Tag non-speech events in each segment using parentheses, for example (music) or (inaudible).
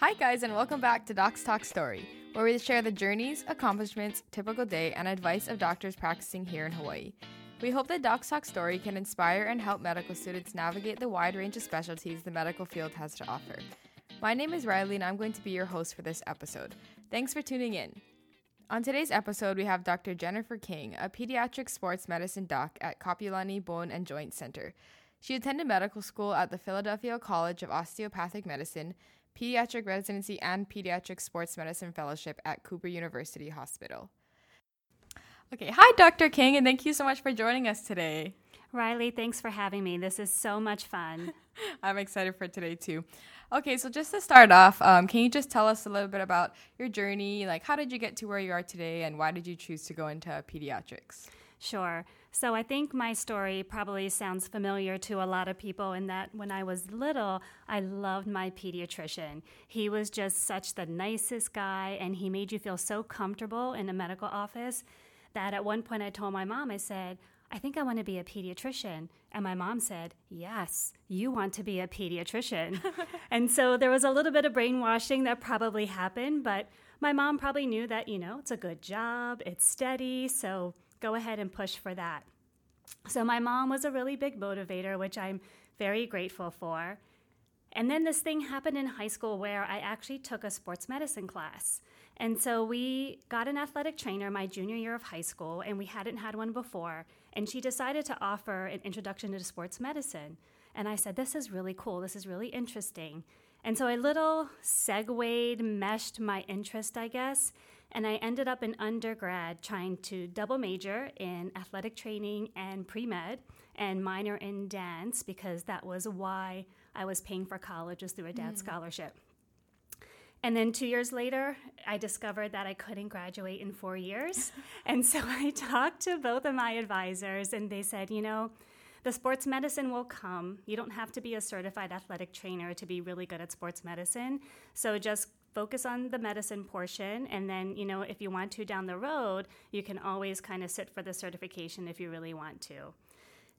Hi, guys, and welcome back to Docs Talk Story, where we share the journeys, accomplishments, typical day, and advice of doctors practicing here in Hawaii. We hope that Docs Talk Story can inspire and help medical students navigate the wide range of specialties the medical field has to offer. My name is Riley, and I'm going to be your host for this episode. Thanks for tuning in. On today's episode, we have Dr. Jennifer King, a pediatric sports medicine doc at Kapiolani Bone and Joint Center. She attended medical school at the Philadelphia College of Osteopathic Medicine, pediatric residency, and pediatric sports medicine fellowship at Cooper University Hospital. Okay, hi, Dr. King, and thank you so much for joining us today. Riley, thanks for having me. This is so much fun. (laughs) I'm excited for today too. Okay, so just to start off, um, can you just tell us a little bit about your journey? Like, how did you get to where you are today, and why did you choose to go into pediatrics? Sure. So I think my story probably sounds familiar to a lot of people in that when I was little, I loved my pediatrician. He was just such the nicest guy, and he made you feel so comfortable in a medical office that at one point I told my mom, I said, I think I want to be a pediatrician. And my mom said, Yes, you want to be a pediatrician. (laughs) and so there was a little bit of brainwashing that probably happened, but my mom probably knew that, you know, it's a good job, it's steady, so go ahead and push for that. So my mom was a really big motivator, which I'm very grateful for. And then this thing happened in high school where I actually took a sports medicine class. And so we got an athletic trainer my junior year of high school, and we hadn't had one before. And she decided to offer an introduction to sports medicine. And I said, This is really cool. This is really interesting. And so I little segued, meshed my interest, I guess. And I ended up in undergrad trying to double major in athletic training and pre med and minor in dance because that was why I was paying for college, was through a dance mm. scholarship. And then two years later, I discovered that I couldn't graduate in four years. (laughs) and so I talked to both of my advisors, and they said, you know, the sports medicine will come. You don't have to be a certified athletic trainer to be really good at sports medicine. So just focus on the medicine portion. And then, you know, if you want to down the road, you can always kind of sit for the certification if you really want to.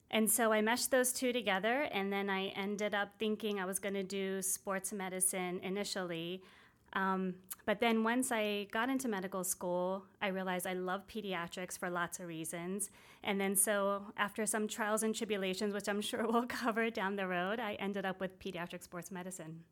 And so I meshed those two together, and then I ended up thinking I was going to do sports medicine initially. Um, but then once I got into medical school, I realized I love pediatrics for lots of reasons. And then so after some trials and tribulations, which I'm (laughs) sure we'll (laughs) cover down the road, I ended up with pediatric sports medicine.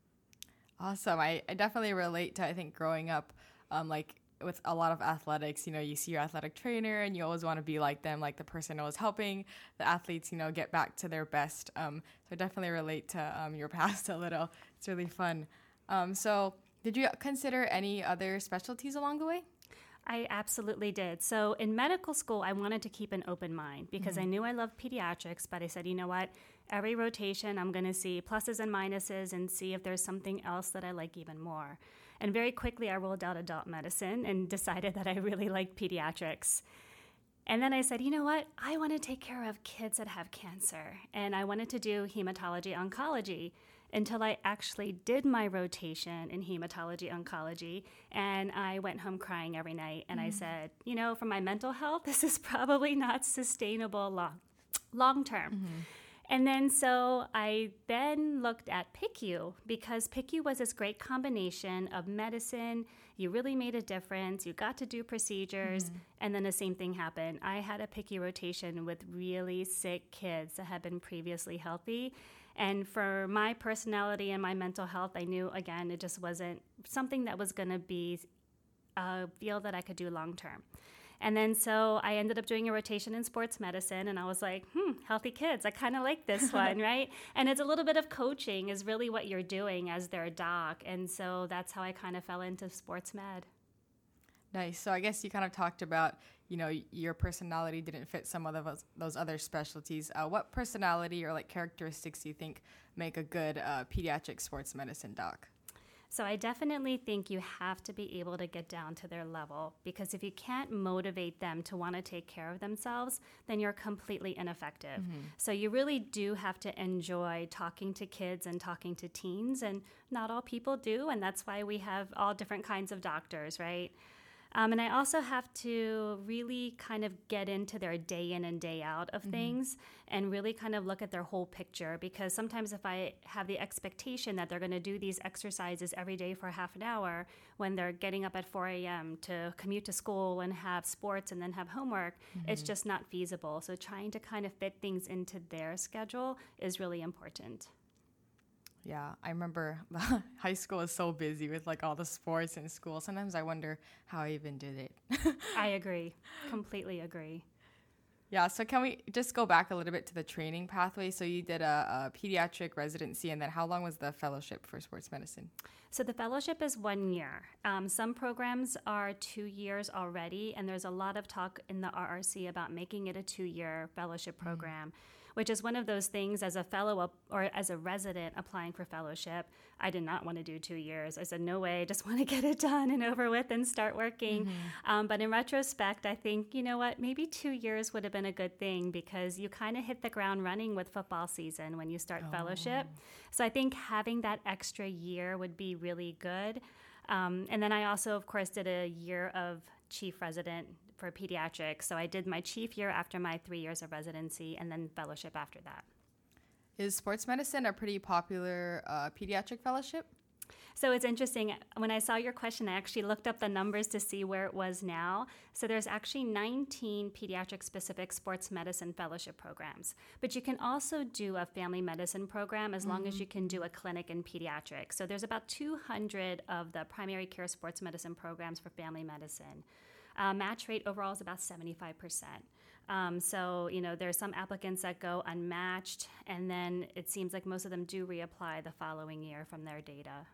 Awesome. I, I definitely relate to, I think, growing up, um, like with a lot of athletics, you know, you see your athletic trainer and you always want to be like them, like the person always helping the athletes, you know, get back to their best. Um, so I definitely relate to um, your (laughs) past a little. It's really fun. Um, so, did you consider any other specialties along the way? I absolutely did. So in medical school, I wanted to keep an open mind because mm-hmm. I knew I loved pediatrics, but I said, you know what? Every rotation, I'm going to see pluses and minuses and see if there's something else that I like even more. And very quickly, I rolled out adult medicine and (laughs) decided that I really liked pediatrics. And then I said, you know what? I want to take care of kids that have cancer. And I wanted to do hematology oncology until I actually did my rotation in hematology oncology. And I went home crying every night. And mm. I said, you know, for my mental health, (laughs) this is probably not sustainable long, long term. Mm-hmm. And then so I then looked at PICU because PICU was this great combination of medicine. You really made a difference. You got to do procedures. Mm-hmm. And then the same thing happened. I had a PICU rotation with really sick kids that had been previously healthy. And for my personality and my mental health, I knew again it just wasn't something that was going to be a field that I could do long term. And then so I ended up doing a rotation in sports medicine, and I was like, hmm, healthy kids. I kind of like this (laughs) one, right? And it's a little bit of coaching, is really what you're doing as their doc. And so that's how I kind of fell into sports med. Nice. So I guess you kind of talked about, you know, your personality didn't fit some of those, those other specialties. Uh, what personality or like characteristics do you think make a good uh, pediatric sports medicine doc? So I definitely think you have to be able to get down to their level because if you can't motivate them to want to take care of themselves, then you're completely ineffective. Mm-hmm. So you really do have to enjoy talking to kids and talking to teens and not all people do and that's why we have all different kinds of doctors, right? Um, and I also have to really kind of get into their day in and day out of mm-hmm. things and really kind of look at their whole picture. Because sometimes if I have the expectation that they're going to do these exercises every day for half an hour when they're getting up at 4 a.m. to commute to school and have sports and then have homework, mm-hmm. it's just not feasible. So trying to kind of fit things into their schedule is really important. Yeah, I remember (laughs) high school was so busy with like all the sports in school. Sometimes I wonder how I even did it. (laughs) I agree. Completely agree. Yeah, so can we just go back a little bit to the training pathway? So you did a, a, pediatric residency, and then how long was the fellowship for sports medicine? So the fellowship is one year. Um, some programs are two years already, and there's a lot of talk in the RRC about making it a two year fellowship mm-hmm. program. Mm-hmm which is one of those things as a fellow up, or as a resident applying for fellowship. I did not want to do two years. I said, no way, I just (laughs) want to get it done and over with and start working. Mm-hmm. Um, but in retrospect, I think, you know what, maybe two years would have been a good thing because you kind of hit the ground running with football season when you start oh. fellowship. So I think having that extra year would be really good. Um, and then I also, of course, did a year of chief resident for pediatrics. So I did my chief year after my three years of residency and then fellowship after that. Is sports medicine a pretty popular uh, pediatric fellowship? So it's interesting. When I saw your question, I actually looked up the numbers to see where it was now. So there's actually 19 pediatric specific sports medicine fellowship programs. But you can also do a family medicine program as mm-hmm. long as mm-hmm. you can do a clinic in pediatrics. So there's about 200 of the primary care sports medicine programs for family medicine. Uh, match rate overall is about 75%. Um, so, you know, there's some applicants that go unmatched, and then it seems like most of them do reapply the following year from their data.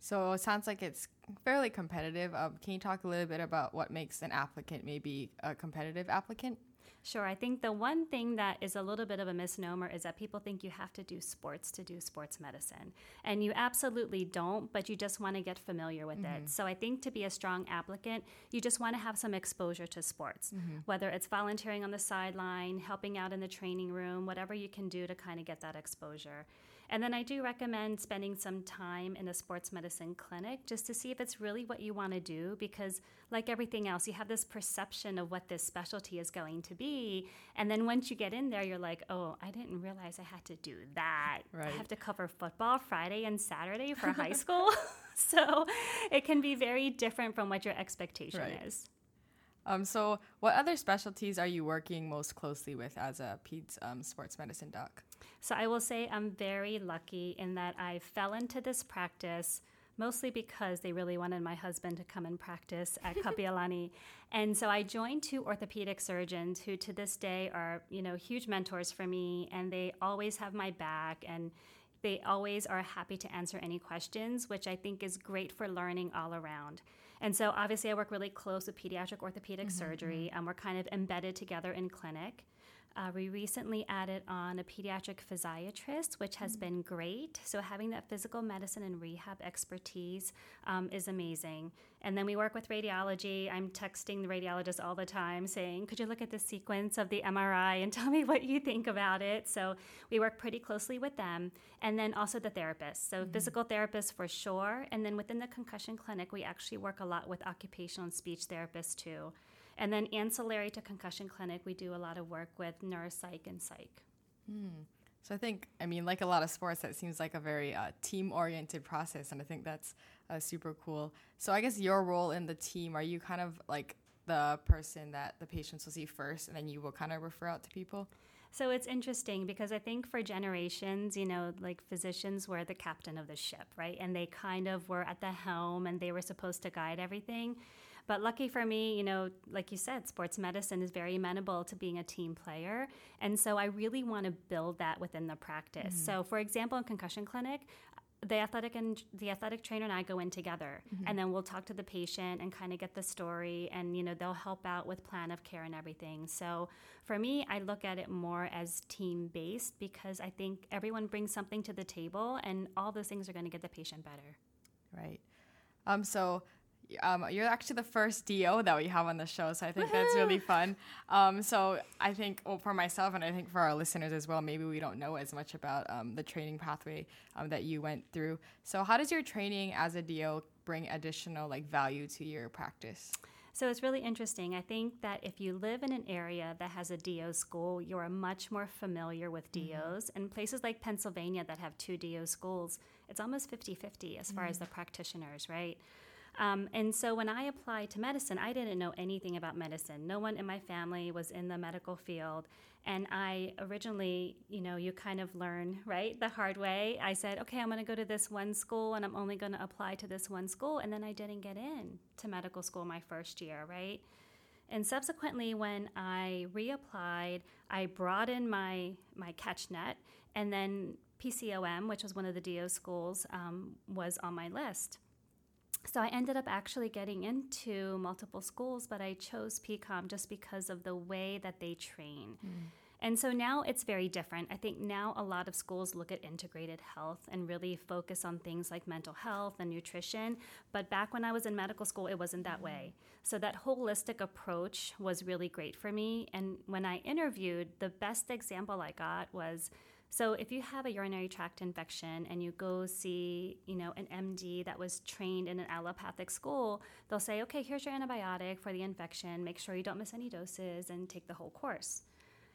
So it sounds like it's fairly competitive. Um, can you talk a little bit about what makes an applicant maybe a competitive applicant? Sure. I think the one thing that is a little bit of a misnomer is that people think you have to do sports to do sports medicine. And you absolutely don't, but you just want to get familiar with mm-hmm. it. So I think to be a strong applicant, you just want to have some exposure to sports, mm-hmm. whether it's volunteering on the sideline, helping out in the training room, whatever you can do to kind of get that exposure. And then I do recommend spending some time in a sports medicine clinic just to see if it's really what you want to do because, like everything else, you have this perception of what this specialty is going to be. And then once you get in there, you're like, oh, I didn't realize I had to do that. Right. I have to cover football Friday and Saturday for high (laughs) school. (laughs) so it can be very different from what your expectation right. is. Um, so, what other specialties are you working most closely with as a peds um, sports medicine doc? So I will say I'm very lucky in that I fell into this practice mostly because they really wanted my husband to come and practice at (laughs) Kapiolani. and so I joined two orthopedic surgeons who to this day are, you know, huge mentors for me and they always have my back and they always are happy to answer any questions, which I think is great for learning all around. And so obviously I work really close with pediatric orthopedic mm-hmm, surgery mm-hmm. and we're kind of embedded together in clinic. Uh, we recently added on a pediatric physiatrist, which has mm-hmm. been great. So, having that physical medicine and rehab expertise um, is amazing. And then we work with radiology. I'm texting the radiologist all the time saying, Could you look at the sequence of the MRI and (laughs) tell me what you think about it? So, we work pretty closely with them. And then also the therapists. So, mm-hmm. physical therapists for sure. And then within the concussion clinic, we actually work a lot with occupational and speech therapists too. And then ancillary to concussion clinic, we do a lot of work with neuropsych and psych. Hmm. So I think, I mean, like a lot of sports, that seems like a very uh, team-oriented process, and I think that's uh, super cool. So I guess your role in the team, are you kind of like the person that the patients will see first, and then you will kind of refer out to people? So it's interesting because I think for generations, you know, like physicians were the captain of the ship, right? And they kind of were at the helm and they were supposed to guide everything. But lucky for me, you know, like you said, sports medicine is very amenable to being a team player. And so I really want to build that within the practice. Mm-hmm. So, for example, in concussion clinic, the athletic and the athletic trainer and I go in together mm-hmm. and then we'll talk to the patient and kind of get the story and you know they'll help out with plan of care and everything. So for me I look at it more as team based because I think everyone brings something to the table and all those things are going to get the patient better. Right. Um so um, you're actually the first DO that we have on the show, so I think that's really fun. Um, so I think, well, for myself and I think for our listeners as well, maybe we don't know as much about um, the training pathway um, that you went through. So how does your training as a DO bring additional like value to your practice? So it's really interesting. I think that if you live in an area that has a DO school, you are much more familiar with DOs. Mm-hmm. And places like Pennsylvania that have two DO schools, it's almost 50 50 as far mm-hmm. as the practitioners, right? Um, and so when I applied to medicine, I didn't know anything about medicine. No one in my family was in the medical field. And I originally, you know, you kind of learn, right, the hard way. I said, okay, I'm going to go to this one school and I'm only going to apply to this one school. And then I didn't get in to medical school my first year, right? And subsequently, when I reapplied, I broadened in my, catch net. and then PCOM, which was one of the DO schools, um, was on my list. So I ended up actually getting into multiple schools, but I chose PCOM just because of the way that they train. Mm. And so now it's very different. I think now a lot of schools look at integrated health and really focus on things like mental health and nutrition. But back when I was in medical school, it wasn't that way. So that holistic approach was really great for me. And when I interviewed, the best example I got was so if you have a urinary tract infection and you go see, you know, an MD that was trained in an allopathic school, they'll say, "Okay, here's your antibiotic for the infection. Make sure you don't miss any doses and take the whole course."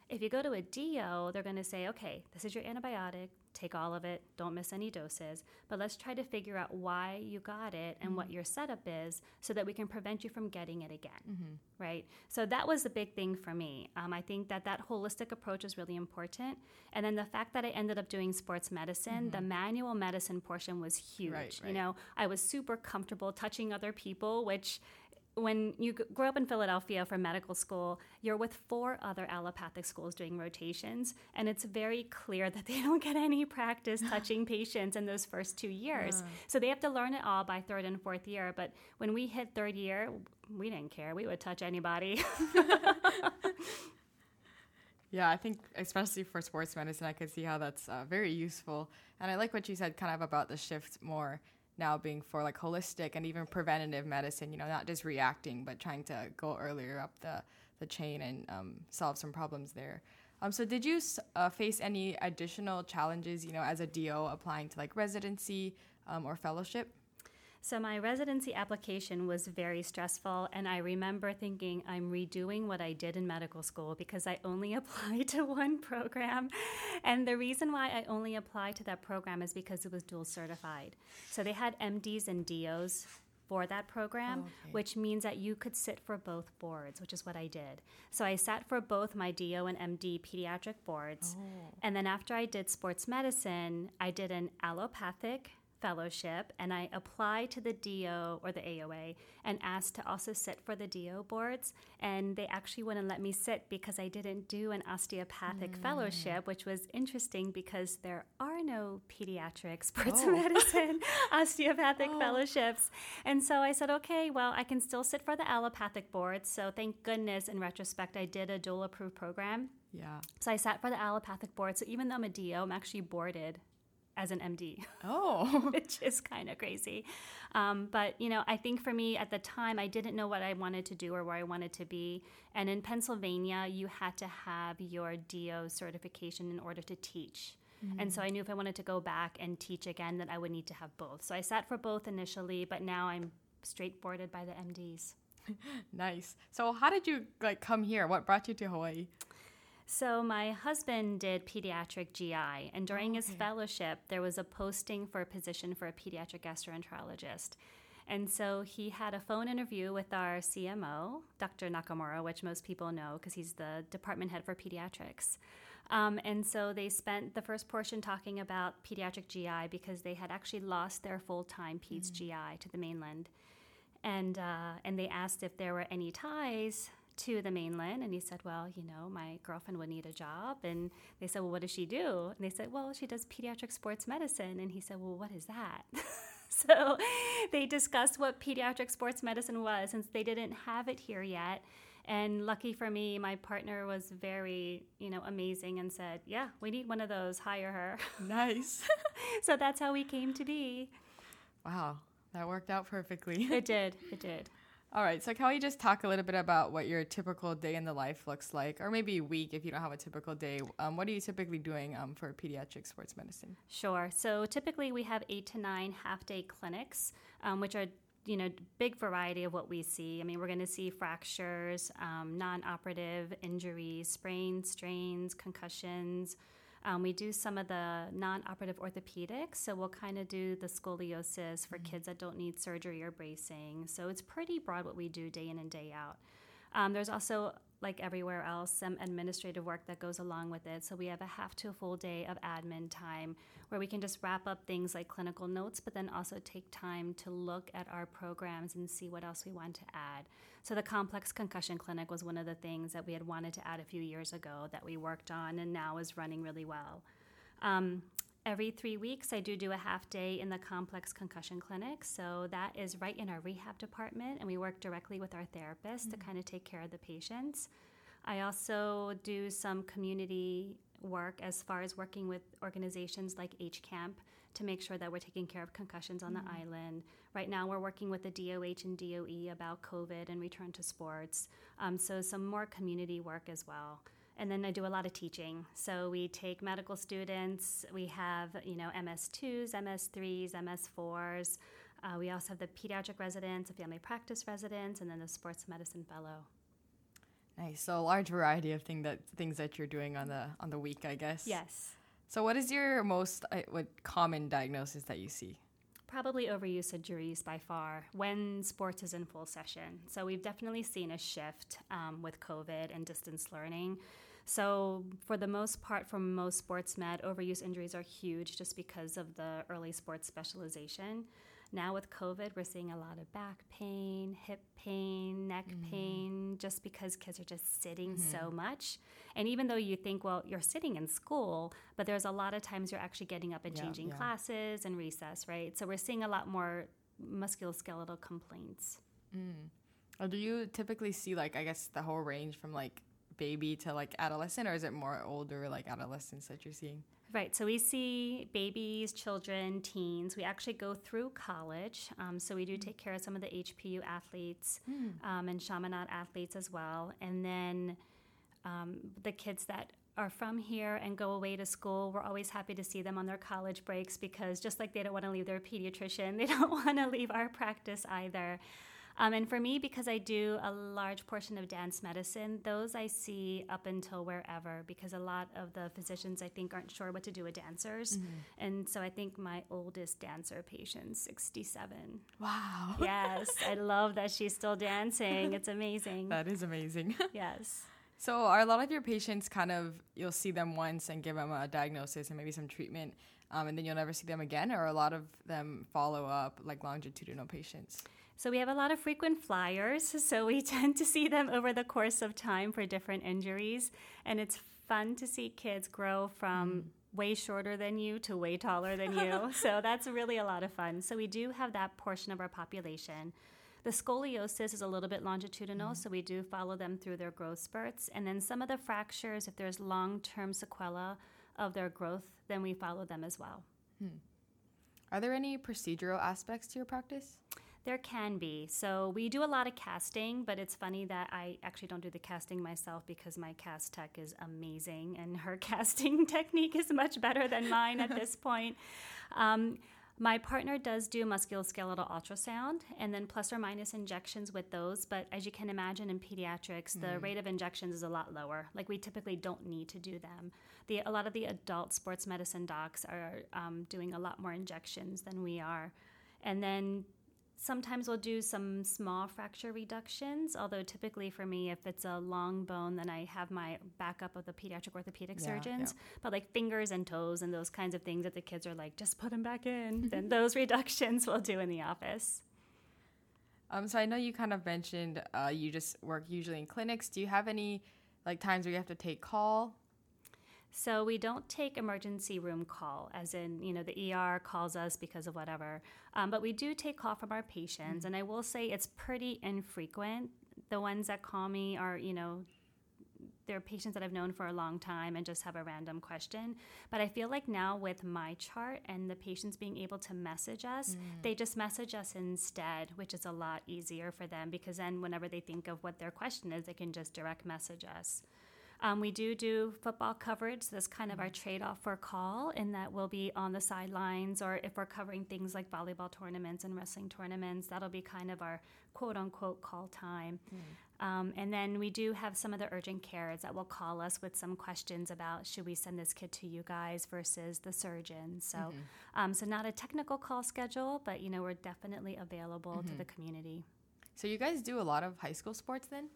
If you go to a DO, they're going to say, "Okay, this is your antibiotic take all of it, don't miss any doses, but let's try to figure out why you got it and mm-hmm. what your setup is so that we can prevent you from getting it again. Mm-hmm. Right? So that was the big thing for me. Um, I think that that holistic approach is really important. And then the fact that I ended up doing sports medicine, mm-hmm. the manual medicine portion was huge. Right, right. You know, I was super comfortable touching other people, which when you grow up in Philadelphia for medical school, you're with four other allopathic schools doing rotations, and it's very clear that (laughs) they don't get any practice (laughs) touching patients in those first two years. Uh. So they have to learn it all by third and fourth year. But when we hit third year, we didn't care. We would touch anybody. (laughs) yeah, I think especially for sports medicine, I could see how that's uh, very useful. And I like what you said kind of about the shift more now being for like holistic and even preventative medicine, you know, not just reacting, but trying to go earlier up the, the chain and um, solve some problems there. Um, so did you uh, face any additional challenges, you know, as a DO applying to like residency um, or fellowship? So my residency application was very stressful, and I remember thinking I'm redoing what I did in medical school because I only (laughs) applied to one program. And the reason why I only applied to that program is because it was dual certified. So they had MDs and DOs for that program, oh, okay. which means that you could sit for both boards, which is what I did. So I sat for both my DO and MD pediatric boards. Oh. And then after I did sports medicine, I did an allopathic fellowship and I applied to the DO or the AOA and asked to also sit for the DO boards. And they actually wouldn't let me sit because I didn't do an osteopathic mm. fellowship, which was interesting because there are no pediatric (laughs) sports oh. medicine (laughs) osteopathic oh. fellowships. And so I said, okay, well, I can still sit for the allopathic board. So thank goodness, in retrospect, I did a dual approved program. Yeah. So I sat for the allopathic board. So even though I'm a DO, I'm actually boarded as an MD. Oh, (laughs) which is kind of crazy. Um, but you know, I think for me at the time, I didn't know what I wanted to do or where I wanted to be. And in Pennsylvania, you had to have your DO certification in order to teach. Mm-hmm. And so I knew if I wanted to go back and teach again, that I would need to have both. So I sat for both initially, but now I'm straight boarded by the MDs. (laughs) nice. So how did you like come here? What brought you to Hawaii? So my husband did pediatric GI, and during oh, okay. his fellowship, there was a posting for a position for a pediatric gastroenterologist. And so he had a phone interview with our CMO, Dr. Nakamura, which most people know because he's the department head for pediatrics. Um, and so they spent the first portion talking about pediatric GI because they had actually lost their full time peds mm-hmm. GI to the mainland. And, uh, and they asked if there were any ties to the mainland and he said, Well, you know, my girlfriend would need a job. And they said, Well, what does she do? And they said, Well, she does pediatric sports medicine. And he said, Well, what is that? (laughs) so they discussed what pediatric sports medicine was since they didn't have it here yet. And lucky for me, my partner was very, you know, amazing and said, "Yeah, we need one of those. Hire her." (laughs) Nice. so that's how we came to be. Wow, That worked out perfectly. it did. It did. All right. So, can we just talk a little bit about what your typical day in the life looks like, or maybe week if you don't have a typical day? Um, what are you typically doing um, for pediatric sports medicine? Sure. So, typically we have eight to nine half day clinics, um, which are you know, big variety of what we see. I mean, we're going to see fractures, um, non-operative injuries, sprains, strains, concussions, um, we do some of the non operative orthopedics, so we'll kind of do the scoliosis for mm-hmm. kids that don't need surgery or bracing. So it's pretty broad what we do day in and day out. Um, there's also like everywhere else, some administrative work that goes along with it. So we have a half to a full day of admin time where we can just wrap up things like clinical notes, but then also take time to look at our programs and see what else we want to add. So the complex concussion clinic was one of the things that we had wanted to add a few years ago that we worked on and now is running really well. Um, every three weeks, I do do a half day in the complex concussion clinic. So that is right in our rehab department, and we work directly with our therapists mm-hmm. to kind of take care of the patients. I also do some community work as far as working with organizations like HCAMP to make sure that we're taking care of concussions on mm-hmm. the island. Right now, we're working with the DOH and DOE about COVID and return to sports. Um, so, some more community work as well and then I do a lot of teaching. So we take medical students. We have you know MS2s, MS3s, MS4s. Uh, we also have the pediatric residents, the family practice residents, and then the sports medicine fellow. Nice. So a large variety of thing that things that you're doing on the on the week, I guess. Yes. So what is your most uh, what common diagnosis that you see? Probably overuse injuries by far when sports is in full session. So we've definitely seen a shift um, with COVID and distance learning. So, for the most part, for most sports med, overuse injuries are huge just because of the early sports specialization. Now, with COVID, we're seeing a lot of back pain, hip pain, neck mm-hmm. pain, just because kids are just sitting mm-hmm. so much. And even though you think, well, you're sitting in school, but there's a lot of times you're actually getting up and yeah, changing yeah. classes and recess, right? So, we're seeing a lot more musculoskeletal complaints. Mm. do you typically see, like, I guess the whole range from like baby to like adolescent, or is it more older like adolescents that you're seeing? Right. So we see babies, children, teens. We actually go through college. Um, so we do take care of some of the HPU athletes mm. um, and Chaminade athletes as well. And then um, the kids that are from here and go away to school, we're always happy to see them on their college breaks because just like they don't want to leave their pediatrician, (laughs) they don't want to leave our practice either. Um, and for me, because I do a large portion of dance medicine, those I see up until wherever, because a lot of the physicians I think aren't sure what to do with dancers. Mm-hmm. And so I think my oldest dancer patient, 67. Wow. (laughs) Yes, I love that she's still dancing. It's amazing. that is amazing. (laughs) yes. So, are a lot of your patients kind of you'll see them once and give them a diagnosis and maybe some treatment, um, and then you'll never see them again, or a lot of them follow up like longitudinal patients? So we have a lot of frequent flyers, so we (laughs) tend to see them over the course of time for different injuries, and it's fun to see kids grow from mm. way shorter than you to way taller than you. (laughs) so that's really a lot of fun. So we do have that portion of our population. The scoliosis is a little bit longitudinal, mm. so we do follow them through their growth spurts. And then some of the fractures, if there's long term sequela of their growth, then we follow them as well. Hmm. Are there any procedural aspects to your practice? There can be. So we do a lot of casting, but it's funny that I actually don't do the casting myself because my cast tech is amazing and her (laughs) casting technique is much better than (laughs) mine at this point. Um, my partner does do musculoskeletal ultrasound and then plus or minus injections with those, but as you can imagine in pediatrics, mm. the rate of injections is a lot lower. Like we typically don't need to do them. The, a lot of the adult sports medicine docs are um, doing a lot more injections than we are. And then Sometimes we'll do some small fracture reductions, although typically for me, if it's a long bone, then I have my backup of the pediatric orthopedic yeah, surgeons. Yeah. But like fingers and toes and those kinds of things that the kids are like, just put them back in, (laughs) then those reductions we'll do in the office. Um, so I know you kind of mentioned uh, you just work usually in clinics. Do you have any like times where you have to take call? So we don't take emergency room call, as in, you know, the ER calls us because of whatever. Um, but we do take call from our patients. Mm-hmm. And I will say it's pretty infrequent. The ones that call me are, you know, they're patients that I've known for a long time and just have a random question. But I feel like now with my chart and the patients being able to message us, mm. they just message us instead, which is a lot easier for them because then whenever they think of what their question is, they can just direct message us. Um, we do do football coverage. That's kind of our mm-hmm. trade off for call, in that we'll be on the sidelines, or if we're covering things like volleyball tournaments and wrestling tournaments, that'll be kind of our quote unquote call time. Mm. Um, and then we do have some of the urgent cares that will call us with some questions about should we send this kid to you guys versus the surgeon. So, mm-hmm. um, so not a technical call schedule, but you know we're definitely available mm-hmm. to the community. So you guys do a lot of high school sports then?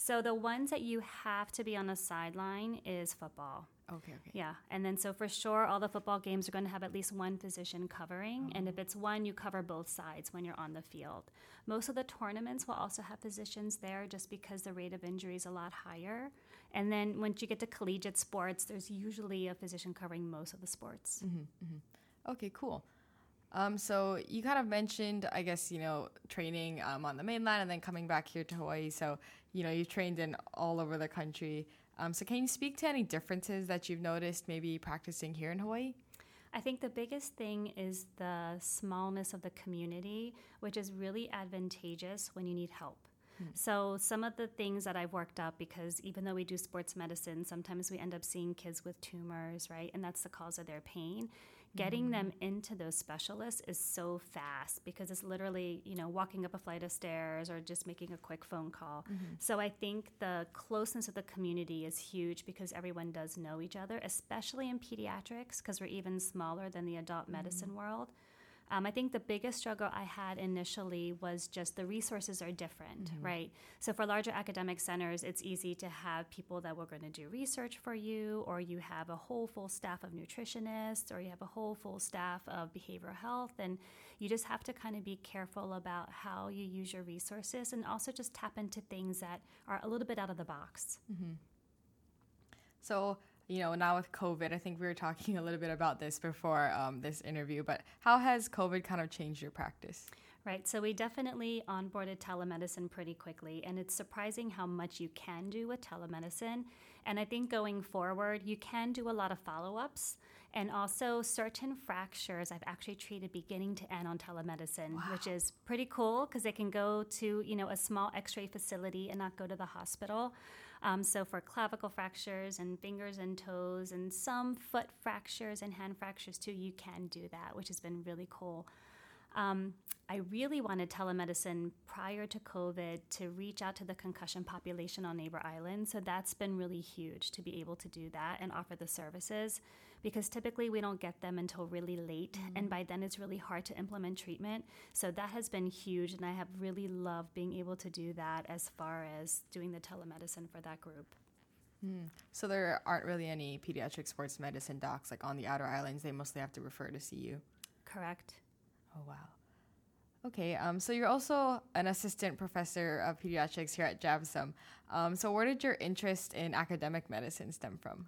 So the ones that you have to be on the sideline is football. Okay, okay. Yeah. And then so for sure all the football games are going to have at least one physician covering and if it's one you cover both sides when you're on the field. Most of the tournaments will also have physicians there just because the rate of injury is a lot higher. And then once you get to collegiate sports there's usually a physician covering most of the sports. Mm-hmm, mm-hmm. Okay, cool. Um, so you kind of mentioned, I guess, you know, training um, on the mainland and then coming back here to Hawaii. So, you know, you've trained in all over the country. Um, so can you speak to any differences that you've noticed maybe practicing here in Hawaii? I think the biggest thing is the smallness of the community, which is really advantageous when you need help. Hmm. So, some of the things that I've worked up, because even though we do sports medicine, sometimes we end up seeing kids with tumors, right? And that's the cause of their pain getting mm-hmm. them into those specialists is so fast because it's literally you know walking up a flight of stairs or just making a quick phone call mm-hmm. so i think the closeness of the community is huge because everyone does know each other especially in pediatrics because we're even smaller than the adult mm-hmm. medicine world um, I think the biggest struggle I had initially was just the resources are different, mm-hmm. right? So for larger academic centers, it's easy to have people that were going to do research for you, or you have a whole full staff of nutritionists, or you have a whole full staff of behavioral health, and you just have to kind of be careful about how you use your resources, and also just tap into things that are a little bit out of the box. Mm-hmm. So you know, now with COVID, I think we were talking (laughs) a little bit about this before um, this interview, but how has COVID kind of changed your practice? Right, so we definitely onboarded telemedicine pretty quickly, and it's surprising how much you can do with telemedicine. And I think going forward, you can do a lot of follow ups. And also, certain fractures I've actually treated beginning to end on telemedicine, wow. which is pretty cool because they can go to you know a small X-ray facility and not go to the hospital. Um, so for clavicle fractures and fingers and toes and some foot fractures and hand fractures too, you can do that, which has been really cool. Um, I really wanted telemedicine prior to COVID to reach out to the concussion population on Neighbor Island. So that's been really huge to be able to do that and offer the services because typically we don't get them until really late. Mm-hmm. And by then it's really hard to implement treatment. So that has been huge. And I have really loved being able to do that as far as doing the telemedicine for that group. Mm. So there aren't really any pediatric sports medicine docs like on the outer islands. They mostly have to refer to see you. Correct. Oh wow. Okay, um, so you're also an assistant professor of pediatrics here at JABSOM. Um, so where did your interest in academic medicine stem from?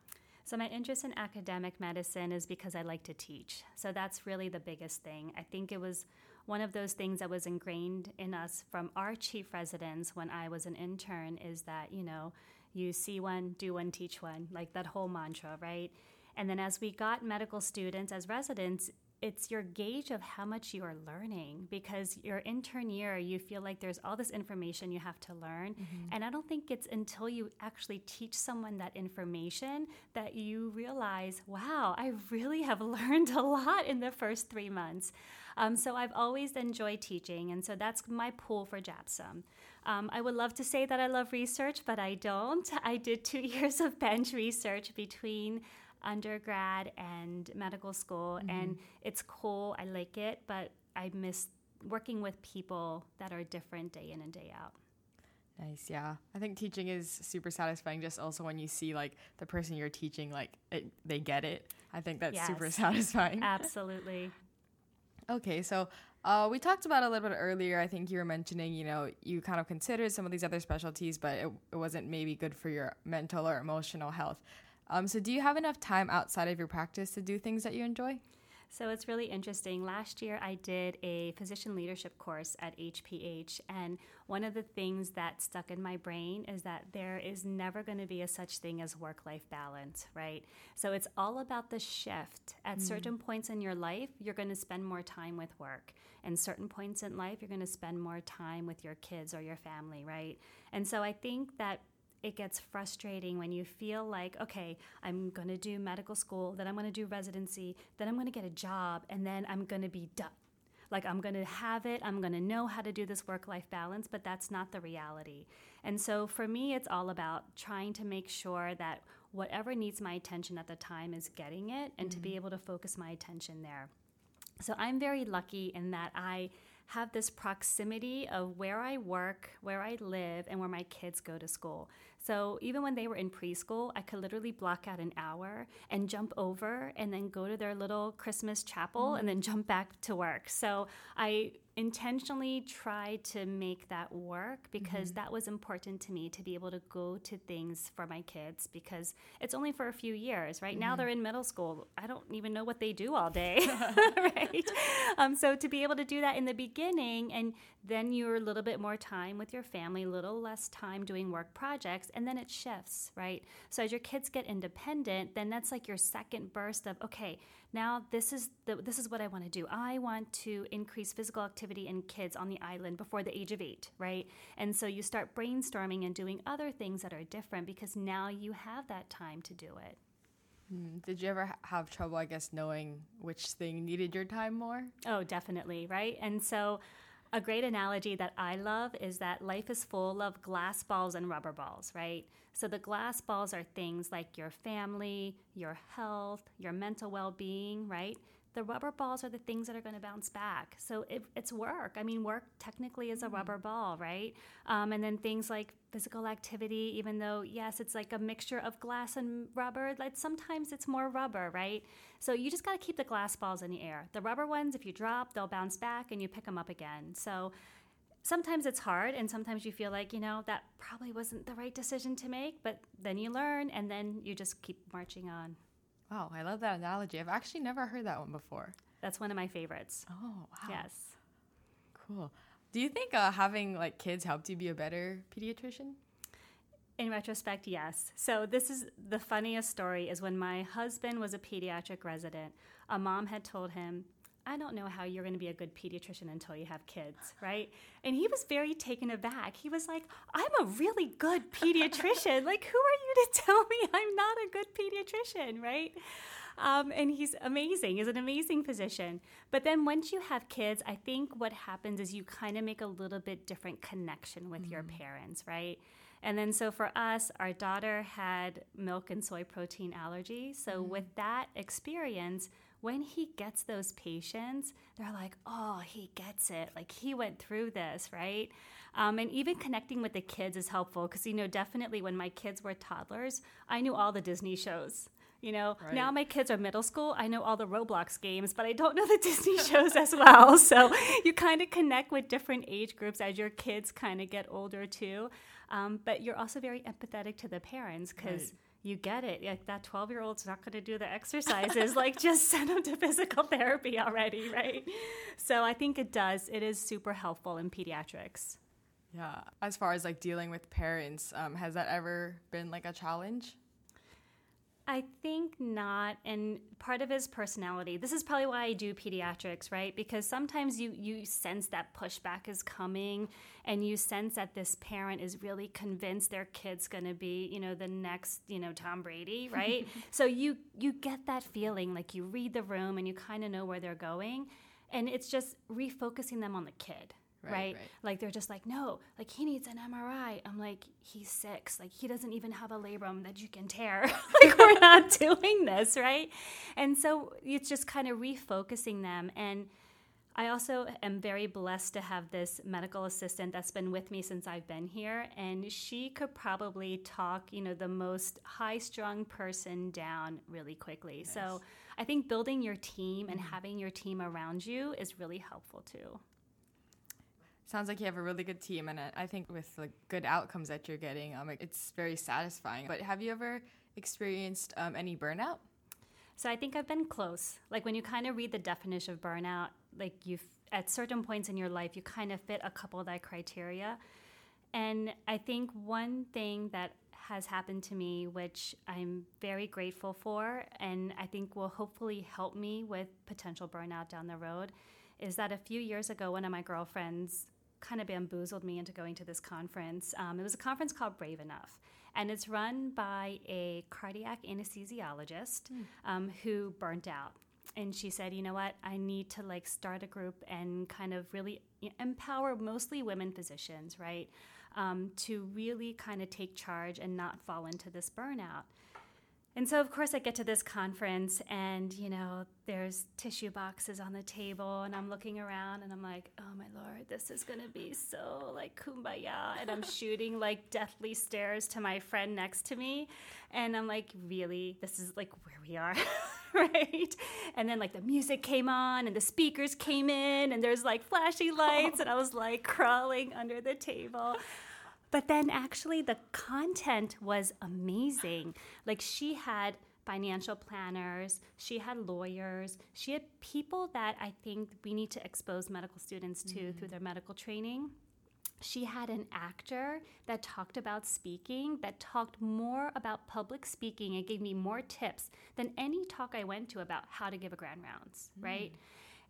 So, my interest in academic medicine is because I like to teach. So, that's really the biggest thing. I think it was one of those things that was ingrained in us from our chief residents when I was an intern is that, you know, you see one, do one, teach one, like that whole mantra, right? And then as we got medical students as residents, it's your gauge of how much you are learning because your intern year you feel like there's all this information you have to learn. Mm-hmm. and i don't think it's until you actually teach someone that information that you realize wow i really have (laughs) learned a lot in the first three months. Um, so i've always enjoyed teaching and so that's my pool for JABSOM um, i would love to say that i love research but i don't. (laughs) I did two (laughs) years of bench research between undergrad and medical school, mm-hmm. and it's cool. I like it, but I miss working with people that are different day in and day out. Nice, yeah. I think teaching is super satisfying. Just also when you see like the person you're teaching, like it, they get it. I think that's yes, super (laughs) satisfying. Absolutely. okay, so uh, we talked about a little bit earlier. I think you were mentioning, you know, you kind of considered some of these other specialties, but it, it wasn't maybe good for your mental or emotional health. Um, so, do you have enough time outside of your practice to do things that you enjoy? So it's really interesting. Last year, I did a physician leadership course at HPH, and one of the things that stuck in my brain is that there is never going to be a such thing as work life balance, right? So it's all about the shift. At mm. certain points in your life, you're going to spend more time with work. And certain points in life, you're going to spend more time with your kids or your family, right? And so I think that it gets frustrating when you feel like, okay, I'm going to do medical school, then I'm going to do residency, then I'm going to get a job, and then I'm going to be done. Like, I'm going to have it, I'm going to know how to do this work life balance, but that's not the reality. And so for me, it's all about trying to make sure that whatever needs my attention at the time is getting it and mm-hmm. to be mm-hmm. able to focus my attention there. So I'm very lucky in that I have this proximity of where I work, where I live, and where my kids go to school. So even when they were in preschool, I could literally block out an hour and jump over and then go to their little Christmas chapel mm-hmm. and then jump back to work. So I intentionally tried to make that work because mm-hmm. that was important to me to be able to go to things for my kids because it's only for a few years right mm-hmm. now they're in middle school i don't even know what they do all day (laughs) (laughs) right um, so to be able to do that in the beginning and then you're a little bit more time with your family a little less time doing work projects and then it shifts right so as your kids get independent then that's like your second burst of okay now this is the, this is what I want to do. I want to increase physical activity in kids on the island before the age of eight, right? And so you start brainstorming and doing other things that are different because now you have that time to do it. Mm. Did you ever have trouble, I guess, knowing which thing needed your time more? Oh, definitely, right? And so a great analogy that I love is that life is full of glass balls and rubber balls, right? So the glass balls are things like your family, your health, your mental well being, right? The rubber balls are the things that are going to bounce back. So it, it's work. I mean, work technically is a rubber mm. ball, right? Um, and then things like physical activity, even though, yes, it's like a mixture of glass and rubber, like sometimes it's more rubber, right? So you just got to keep the glass balls in the air. The rubber ones, if you drop, they'll bounce back and you pick them up again. So sometimes it's hard and sometimes you feel like, you know, that probably wasn't the right decision to make, but then you learn and then you just keep marching on. Wow, I love that analogy. I've actually never heard that one before. That's one of my favorites. Oh, wow. Yes. Cool. Do you think uh, having like kids helped you be a better pediatrician? In retrospect, yes. So this is the funniest story is when my husband was a pediatric resident, a mom had told him, I don't know how you're going to be a good pediatrician until you have kids, right? And he was very taken aback. He was like, I'm a really good pediatrician. like, who are you to (laughs) tell me I'm not a good pediatrician, right? Um, and he's amazing. He's an amazing physician. But then once you have kids, I think what happens is you kind of make a little bit different connection with mm-hmm. your parents, right? And then so for us, our daughter had milk and soy protein allergy. So mm-hmm. with that experience, when he gets those patients, they're like, oh, he gets it. Like he went through this, right? Um, and even connecting with the kids is helpful because, you know, definitely when my kids were toddlers, I knew all the Disney shows. You know, right. now my kids are middle school. I know all the Roblox games, but I don't know the (laughs) Disney shows as well. So you kind of connect with different age groups as your kids kind of get older too. Um, but you're also very empathetic to the parents because. Right you get it. Like that 12 year old's not going to do the exercises. like just send them to physical therapy already, right? So I think it does. It is super helpful in pediatrics. Yeah. As far as like dealing with parents, um, has that ever been like a challenge? I think not, and part of his personality. This is probably why I do pediatrics, right? Because sometimes you you sense that pushback is coming, and you sense that this parent is really convinced their kid's going to be, you know, the next, you know, Tom Brady, (laughs) right? so you you get that feeling, like you read the room and you kind of know where they're going, and it's just refocusing them on the kid Right, right? right, Like they're just like, no, like he needs an MRI. I'm like, he's six. Like he doesn't even have a labrum that you can tear. (laughs) like we're not (laughs) doing this, right? And so it's just kind of refocusing them. And I also am very blessed to have this medical assistant that's been with me since I've been here, and she could probably talk, you know, the most high-strung person down really quickly. Nice. So I think building your team and mm-hmm. having your team around you is really helpful too. Sounds like you have a really good team, and I think with the good outcomes that you're getting, um, it's very satisfying. But have you ever experienced um, any burnout? So I think I've been close. Like when you kind of read the definition of burnout, like you at certain points in your life, you kind of fit a couple of that criteria. And I think one thing that has happened to me, which I'm very grateful for, and I think will hopefully help me with potential burnout down the road, is that a few years ago, one of my girlfriends kind of bamboozled me into going to this conference. Um, it was a conference called Brave Enough, and it's run by a cardiac anesthesiologist mm. um, who burnt out. And she said, you know what, I need to like start a group and kind of really empower mostly women physicians, right? Um, to really kind of take charge and not fall into this burnout. And so, of course, I get to this conference, and you know, there's tissue boxes on the table, and I'm looking around, and I'm like, "Oh my lord, this is gonna be so like kumbaya!" And I'm (laughs) shooting like deathly stares to my friend next to me, and I'm like, "Really, this is like where we are." (laughs) right? And then like the music came on and the speakers came in and there's like flashy lights and I was like crawling under the table. But then actually, the content was amazing. Like, she had financial planners, she had lawyers, she had people that I think we need to expose medical students to mm-hmm. through their medical training. She had an actor that talked about speaking, that talked more about public speaking and gave me more tips than any talk I went to about how to give a grand rounds, mm. right?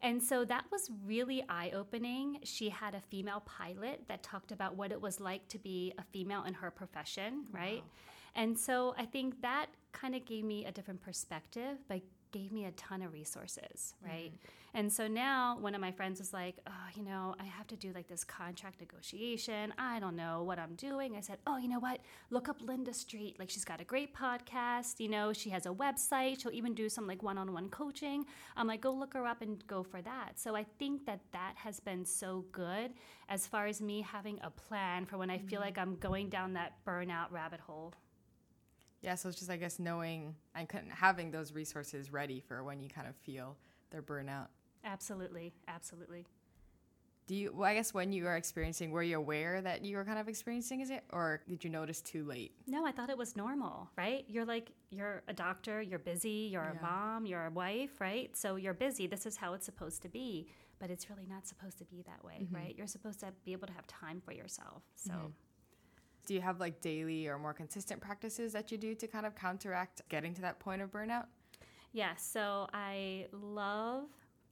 And so that was really eye opening. She had a female pilot that talked about what it was like to be a female in her profession, right? Wow. And so I think that kind of gave me a different perspective, but gave me a ton of resources, right? Mm-hmm. And so now one of my friends was like, oh, you know, I have to do like this contract negotiation. I don't know what I'm doing. I said, oh, you know what? Look up Linda Street. Like she's got a great podcast. You know, she has a website. She'll even do some like one on one coaching. I'm like, go look her up and go for that. So I think that that has been so good as far as me having a plan for when I feel mm-hmm. like I'm going down that burnout rabbit hole. Yeah, so it's just I guess knowing and having those resources ready for when you kind of feel their burnout. Absolutely, absolutely. Do you? Well, I guess when you are experiencing, were you aware that you were kind of experiencing is it, or did you notice too late? No, I thought it was normal. Right? You're like you're a doctor, you're busy, you're yeah. a mom, you're a wife, right? So you're busy. This is how it's supposed to be, but it's really not supposed to be that way, mm-hmm. right? You're supposed to be able to have time for yourself. So. Mm-hmm do you have like daily or more consistent practices that you do to kind of counteract getting to that point of burnout? Yeah, so I love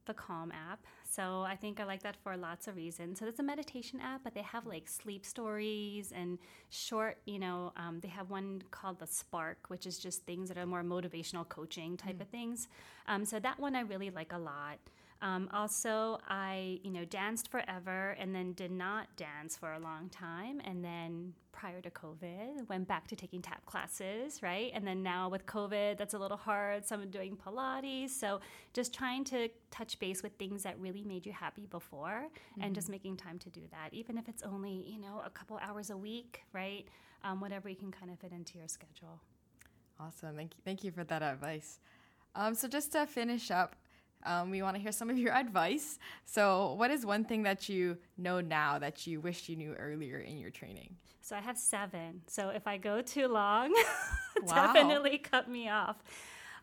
the Calm app. So I think I like that for lots of reasons. So it's a meditation app, but they have like sleep stories and short, you know, um, they have one called the Spark, which is just things that are more motivational coaching type mm. of things. Um, so that one I really like a lot. Um, also, I you know danced forever and then did not dance for a long time, and then prior to COVID, went back to taking tap classes, right? And then now with COVID, that's a little hard. So I'm doing Pilates. So just trying to touch base with things that really made you happy before, mm-hmm. and just mm-hmm. making time to do that, even if it's only you know a couple hours a week, right? Um, whatever you can kind of fit into your schedule. Awesome. Thank you. Thank you for that advice. Um, so just to finish up, um, we want to hear some of your (laughs) advice. So, what is one thing that you know now that you wish you knew earlier in your training? So, I have seven. So, if I go too long, (laughs) wow. definitely cut me off.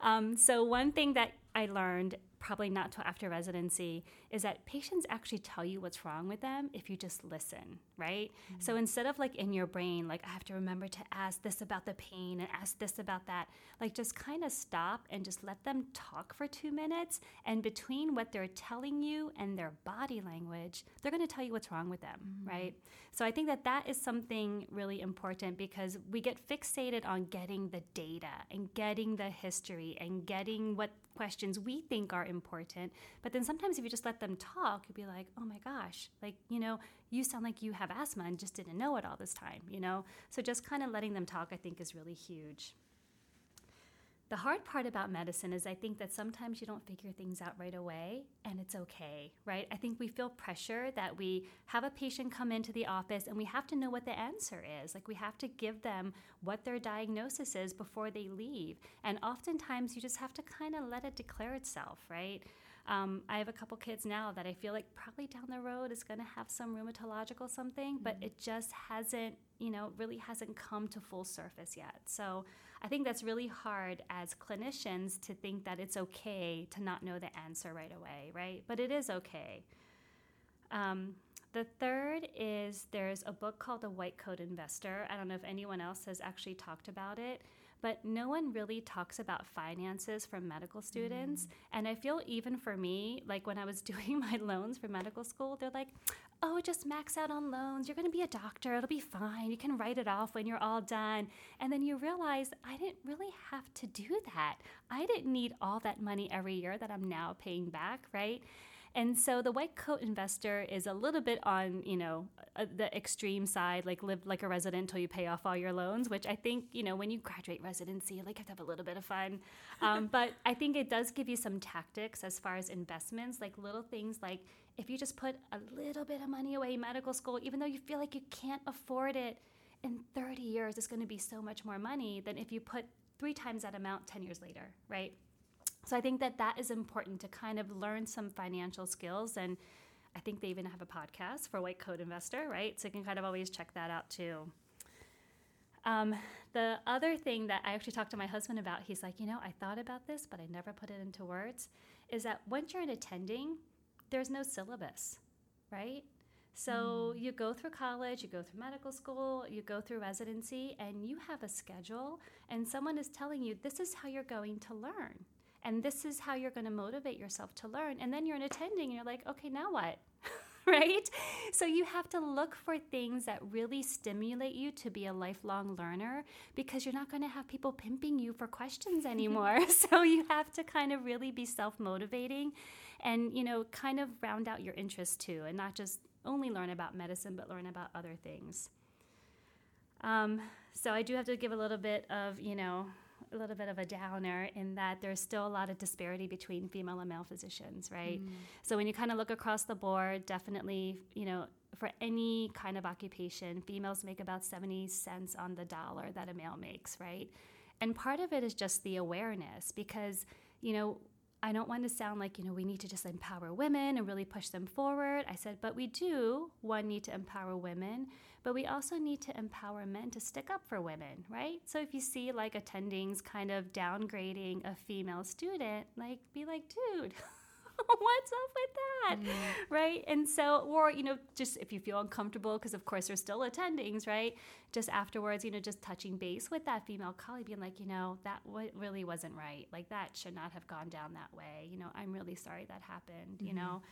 Um, so, one thing that I learned probably not till after residency, is that patients actually tell you what's wrong with them if you just listen, right? Mm-hmm. So instead of like in your brain, like I have to remember to ask this about the pain and ask this about that, like just kind of stop and just let them talk for two minutes. And between what they're telling you and their body language, they're going to tell you what's wrong with them, mm-hmm. right? So I think that that is something really important because we get fixated on getting the data and getting the history and getting what questions we think are important. But then sometimes if you just let them talk, you'd be like, oh my gosh, like, you know, you sound like you have asthma and just didn't know it all this time, you know? So just kind of letting them talk, I think, is really huge. The hard part about medicine is I think that sometimes you don't figure things out right away and it's okay, right? I think we feel pressure that we have a patient come into the office and we have to know what the answer is. Like we have to give them what their diagnosis is before they leave. And oftentimes you just have to kind of let it declare itself, right? Um, I have a couple kids now that I feel like probably down the road is going to have some rheumatological something, mm-hmm. but it just hasn't, you know, really hasn't come to full surface yet. So I think that's really hard as clinicians to think that it's okay to not know the answer right away, right? But it is okay. Um, the third is there's a book called The White Coat Investor. I don't know if anyone else has actually talked about it, but no one really talks about finances for medical students. Mm. And I feel even for me, like when I was (laughs) doing my loans for medical school, they're like, oh, just max out on loans. You're going to be a doctor. It'll be fine. You can write it off when you're all done. And then you realize I didn't really have to do that. I didn't need all that money every year that I'm now paying back, right? And so the white coat investor is a little bit on, you know, uh, the extreme side, like live like a resident until you pay off all your loans, which I think, you know, when you graduate residency, like have to have a little bit of fun. Um, (laughs) but I think it does give you some tactics as far as investments, like little things like if you just put a little bit of money away in medical school, even though you feel like you can't afford it, in 30 years, it's going to be so much more money than if you put three times that amount 10 years later, right? So I think that that is important to kind of learn some financial skills. And I think they even have a podcast for White Coat Investor, right? So you can kind of always check that out too. Um, the other thing that I actually talked to my husband about, he's like, you know, I thought about this, but I never put it into words, is that once you're in attending, there's no syllabus, right? So mm. you go through college, you go through medical school, you go through residency, and you have a schedule, and someone is telling you this is how you're going to learn and this is how you're going to motivate yourself to learn. And then you're an attending and you're like okay now what? (laughs) Right? So you have to look for things that really stimulate you to be a lifelong learner because you're not going to have people pimping you for questions (laughs) anymore. (laughs) So you have to kind of really be self-motivating and you know kind of round out your interests too and not just only learn about medicine but learn about other things. Um, so i do have to give a little bit of you know a little bit of a downer in that there's still a lot of disparity between female and male physicians, right? Mm. So when you kind of look across the board, definitely, you know, for any kind of occupation, females make about 70 cents on the dollar that a male makes, right? And part of it is just the awareness because, you know, I don't want to sound like, you know, we need to just empower women and really push them forward. I said, but we do, one, need to empower women, but we also need to empower men to stick up for women, right? So if you see like attendings kind of downgrading a female student, like be like, dude, (laughs) (laughs) what's up with that? Mm-hmm. Right? And so, or, you know, just if you feel uncomfortable, because of course there's still attendings, right? Just afterwards, you know, just touching base with that female colleague, being like, you know, that w- really wasn't right. Like that should not have gone down that way. You know, I'm really sorry that happened, mm-hmm. you know?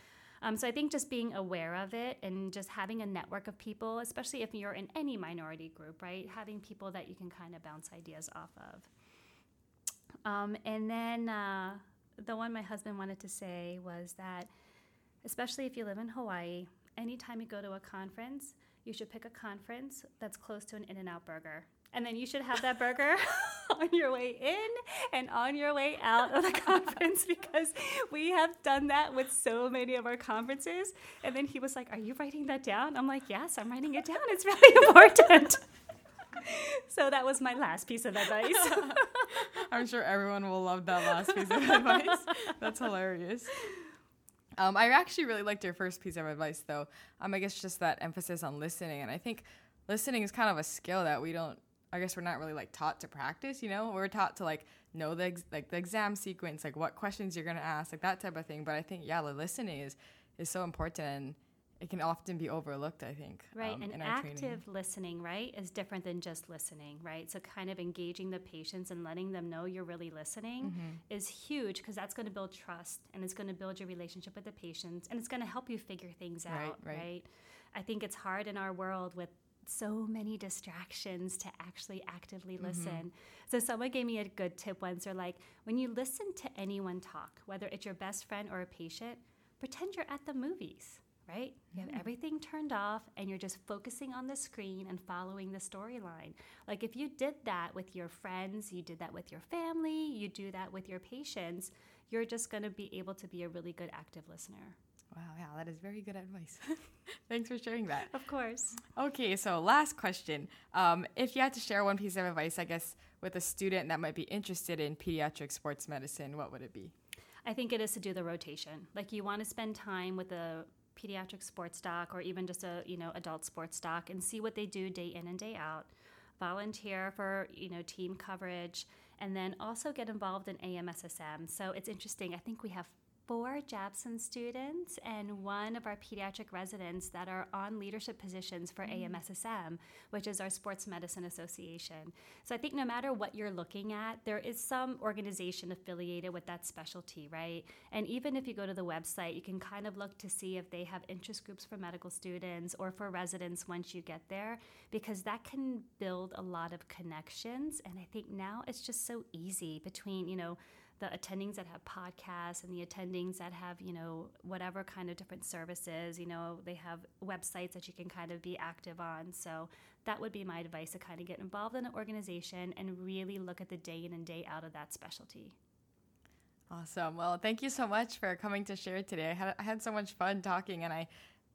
Um, so I think just being aware of it and just having a network of people, especially if you're in any minority group, right? Having people that you can kind of bounce ideas off of. Um, and then, uh, the one my husband wanted to say was that, especially if you live in Hawaii, anytime you go to a conference, you should pick a conference that's close to an In N Out burger. And then you should have that burger (laughs) on your way in and on your way out of the (laughs) conference because we have done that with so many of our conferences. And then he was like, Are you writing that down? I'm like, Yes, I'm writing it down. It's really (laughs) important. (laughs) so that was my last piece of advice. (laughs) I'm sure everyone will love that last piece of advice. That's hilarious. Um, I actually really liked your first piece of advice, though. Um, I guess just that emphasis on listening, and I think listening is kind of a skill that we don't. I guess we're not really like taught to practice. You know, we're taught to like know the ex- like the exam sequence, like what questions you're gonna ask, like that type of thing. But I think yeah, the listening is is so important. And it can often be overlooked, I think. Right, um, and active training. listening, right, is different than just listening, right? So, kind of engaging the patients and letting them know you're really listening mm-hmm. is huge because that's going to build trust and it's going to build your relationship with the patients and it's going to help you figure things right, out, right. right? I think it's hard in our world with so many distractions to actually actively mm-hmm. listen. Mm-hmm. So someone gave me a good tip once. They're like, when you listen to anyone talk, whether it's your best friend or a patient, pretend you're at the movies right? You have everything turned off and you're just focusing on the screen and following the storyline. Like if you did that with your friends, you did that with your family, you do that with your patients, you're just going to be able to be a really good active listener. Wow, yeah, that is very good advice. (laughs) Thanks for sharing that. Of course. Okay, so last question. Um, if you had to share one piece of advice, I guess, with a student that might be interested in pediatric sports medicine, what would it be? I think it is to do the rotation. Like you want to spend time with a pediatric sports doc or even just a you know adult sports doc and see what they do day in and day out. volunteer for you know team coverage, and then also get involved in AMSSM. So it's interesting. I think we have four JABSOM students and one of our pediatric residents that are on leadership positions for mm-hmm. AMSSM, which is our Sports Medicine Association. So I think no matter what you're looking at, there is some organization affiliated with that specialty, right? And even if you go to the website, you can kind of look to see if they have interest groups for medical students or for residents once you get there, because that can build a lot of connections. And I think now it's just so easy between, you know, the attendings that have podcasts and the attendings that have you know whatever kind of different services you know they have websites that you can kind of be active on. So that would be my advice to kind of get involved in an organization and really look at the day in and day out of that specialty. Awesome. Well thank you so much for coming to share today. I had, I had so much fun talking and i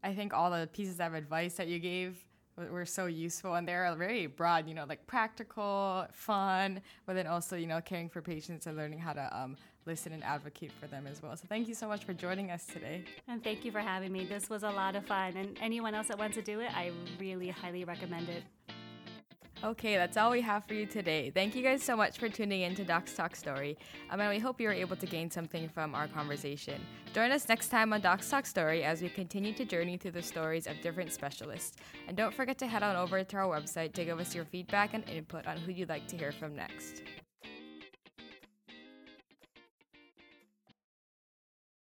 i think all the pieces of advice that you gave were so useful and they're very broad you know like practical fun but then also you know caring for patients and learning how to um, listen and advocate for them as well. So thank you so much for joining us today. And thank you for having me. This was a lot of fun. And anyone else that wants to do it i really highly recommend it Okay, that's all we have for you today. Thank you guys so much for tuning in to Docs Talk Story. Um, and we hope you were able to gain something from our conversation. Join us next time on Docs Talk Story as we continue to journey through the stories of different specialists. And don't forget to head on over to our website to give us your feedback and input on who you'd like to hear from next.